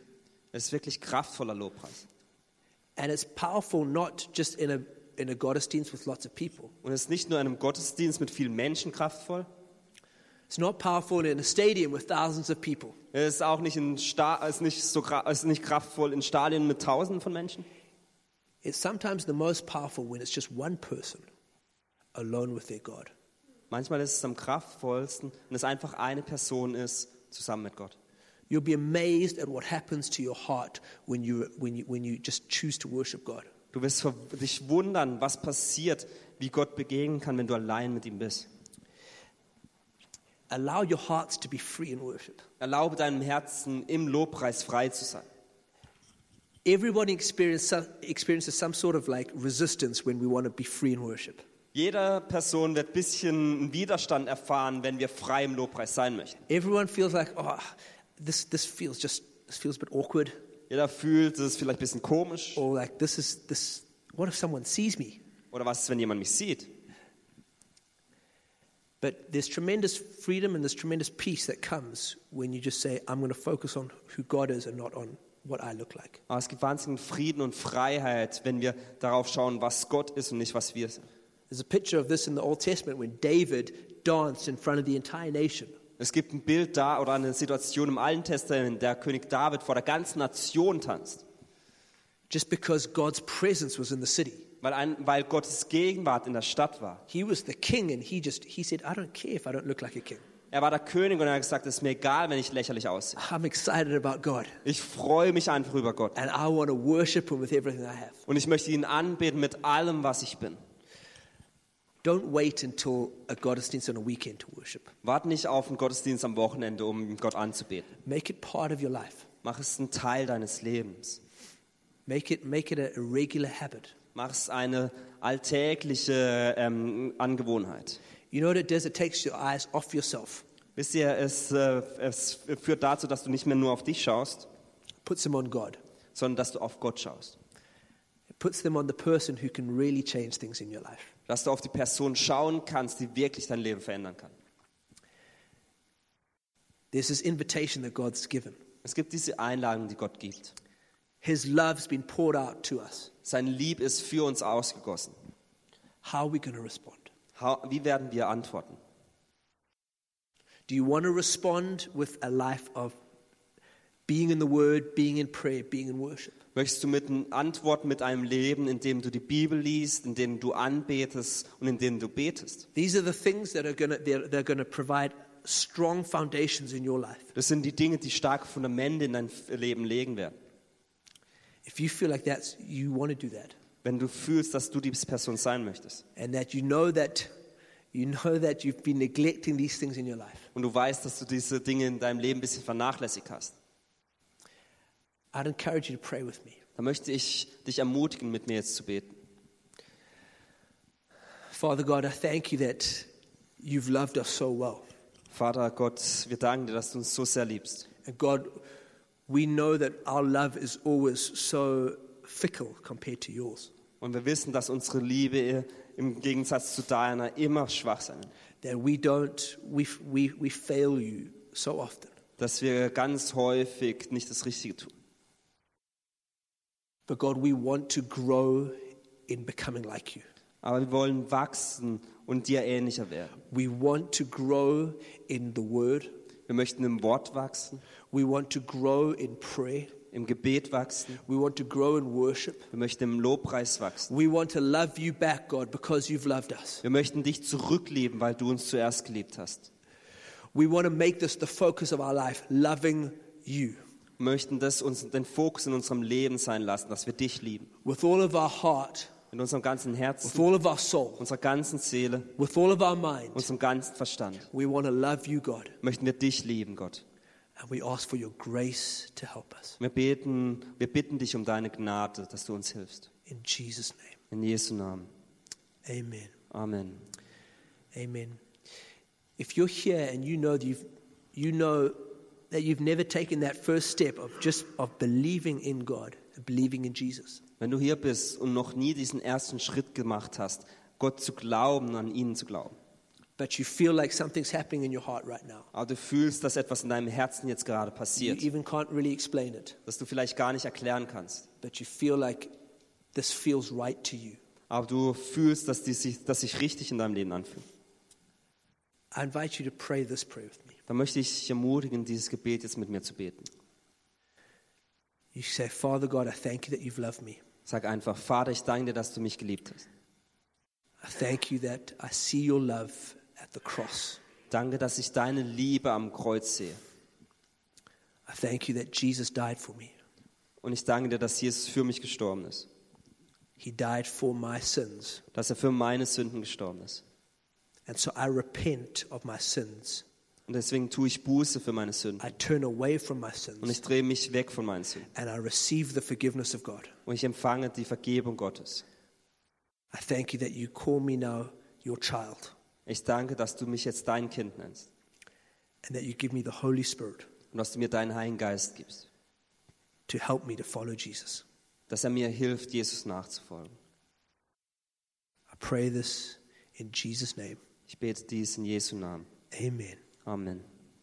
Es ist wirklich kraftvoller Lobpreis. And it's powerful not just in a, in a Gottesdienst with lots of people. Und es ist nicht nur in einem Gottesdienst mit vielen Menschen kraftvoll, It's not powerful in a stadium with thousands of people. es ist auch nicht, in Sta es ist nicht, so, es ist nicht kraftvoll in Stadien mit Tausenden von Menschen. It's sometimes the most powerful when it's just one person alone with their God. Manchmal ist es am kraftvollsten, wenn es einfach eine Person ist, zusammen mit Gott. You'll be amazed at what happens to your heart when you, when you, when you just choose to worship God. Du wirst dich wundern, was passiert, wie Gott begegnen kann, wenn du allein mit ihm bist. Allow your hearts to be free in worship. Erlaube deinem Herzen im Lobpreis frei zu sein. Everybody experience some, experiences some sort of like resistance when we want to be free in worship. Jeder Person wird ein bisschen Widerstand erfahren, wenn wir frei im Lobpreis sein möchten. Everyone feels like, oh, this, this feels just, this feels a bit awkward. Jeder fühlt, es ist vielleicht ein bisschen komisch. Or like, this is, this, what if someone sees me? Oder was ist, wenn jemand mich sieht? But there's tremendous freedom and there's tremendous peace that comes when you just say, I'm going to focus on who God is and not on what I look like. Aber es gibt wahnsinnigen Frieden und Freiheit, wenn wir darauf schauen, was Gott ist und nicht, was wir sind. There's a picture of this in the Old Testament when David danced in front of the entire nation. Es gibt ein Bild da oder eine Situation im Alten Testament, in der König David vor der ganzen Nation tanzt, just because God's presence was in the city. weil, ein, weil Gottes Gegenwart in der Stadt war. He was the king and he just he said, I don't care if I don't look like a king. Er war der König und er hat gesagt, es ist mir egal, wenn ich lächerlich aussehe. I'm excited about God Ich freue mich einfach über Gott and I want to worship him with everything I have. und ich möchte ihn anbeten mit allem, was ich bin. Don't wait until a Gottesdienst on a weekend to worship. Warte nicht auf einen Gottesdienst am Wochenende, um Gott anzubeten. Make it part of your life. Mach es einen Teil deines Lebens. Make it make it a, a regular habit. Mach es eine alltägliche ähm, Angewohnheit. You know what it does? It takes your eyes off yourself, Wisst ihr, es, äh, es führt dazu, dass du nicht mehr nur auf dich schaust, puts them on God. sondern dass du auf Gott schaust. Puts them on the person who can really change things in your life. Dass du auf die Person schauen kannst, die wirklich dein Leben verändern kann. There's this invitation that God's given. Es gibt diese Einladung, die Gott gibt. His love's been poured out to us. Sein Lieb ist für uns ausgegossen. How are we going to respond? How, wie werden wir antworten? Do you want to respond with a life of being in the Word, being in prayer, being in worship? Möchtest du mit antworten mit einem Leben, in dem du die Bibel liest, in dem du anbetest und in dem du betest? These are the things that are going to, they're, they're to provide strong foundations in your life. Das sind die Dinge, die starke Fundamente in dein Leben legen werden. If you feel like that's, you want to do that, Wenn du fühlst, dass du diese Person sein möchtest and that you know that, you know that you've been neglecting these things in your life, und du weißt, dass du diese Dinge in deinem Leben ein bisschen vernachlässigt hast, I'd encourage you to pray with me. dann möchte ich dich ermutigen, mit mir jetzt zu beten. Father God, I thank you that you've loved us so well. Vater Gott, wir danken dir, dass du uns so sehr liebst. And God, we know that our love is always so fickle compared to yours. Und wir wissen, dass unsere Liebe im Gegensatz zu deiner immer schwach sein. That we don't, we, we, we fail you so often. Dass wir ganz häufig nicht das Richtige tun. But God, we want to grow in becoming like you. Aber wir wollen wachsen und dir ähnlicher werden. We want to grow in the Word. Wir möchten im Wort wachsen, We want to grow in prayer. im Gebet wachsen. We want to grow in worship. Wir möchten im Lobpreis wachsen. We want to love you back, God, because you've loved us. Wir möchten dich zurücklieben, weil du uns zuerst geliebt hast. We want to make this the focus of our life, loving you möchten das uns den Fokus in unserem Leben sein lassen, dass wir dich lieben. with all of our heart, Mit unserem ganzen with Herzen, all of our soul, unserer ganzen Seele, with all of our mind. unserem ganzen Verstand. We want to love you, God, Möchten wir dich lieben, Gott. and we ask for your grace to help us. Wir beten, wir bitten dich um deine Gnade, dass du uns hilfst. In Jesus' name, In Jesu Namen. amen. Amen. Amen. If you're here and you know that you've, you know that you've never taken that first step of just of believing in God believing in Jesus, Wenn du hier bist und noch nie diesen ersten Schritt gemacht hast, Gott zu glauben, an ihn zu glauben, but you feel like something's happening in your heart right now, aber du fühlst, dass etwas in deinem Herzen jetzt gerade you passiert, even can't really explain it, das du vielleicht gar nicht erklären kannst, but you feel like this feels right to you. aber du fühlst, dass die sich, dass sich richtig in deinem Leben anfühlt, I invite you to pray this prayer with me. Dann möchte ich dich ermutigen, dieses Gebet jetzt mit mir zu beten. You say, Father God, I thank you that you've loved me. Sag einfach, Vater, ich danke dir, dass du mich geliebt hast. I thank you that I see your love at the cross. Danke, dass ich deine Liebe am Kreuz sehe. I thank you that Jesus died for me. Und ich danke dir, dass Jesus für mich gestorben ist. He died for my sins. Dass er für meine Sünden gestorben ist. And so I repent of my sins. Und deswegen tue ich Buße für meine Sünden. I turn away from my Und sins ich drehe mich weg von meinen Sünden. and I receive the forgiveness of God. Und ich empfange die Vergebung Gottes. I thank you that you call me now your child Ich danke, dass du mich jetzt dein Kind nennst. and that you give me the Holy Spirit Und dass du mir deinen Heiligen Geist gibst. to help me to follow Jesus. Dass er mir hilft, Jesus nachzufolgen. I pray this in Jesus' name. Ich bete dies in Jesu Namen. Amen. Amen.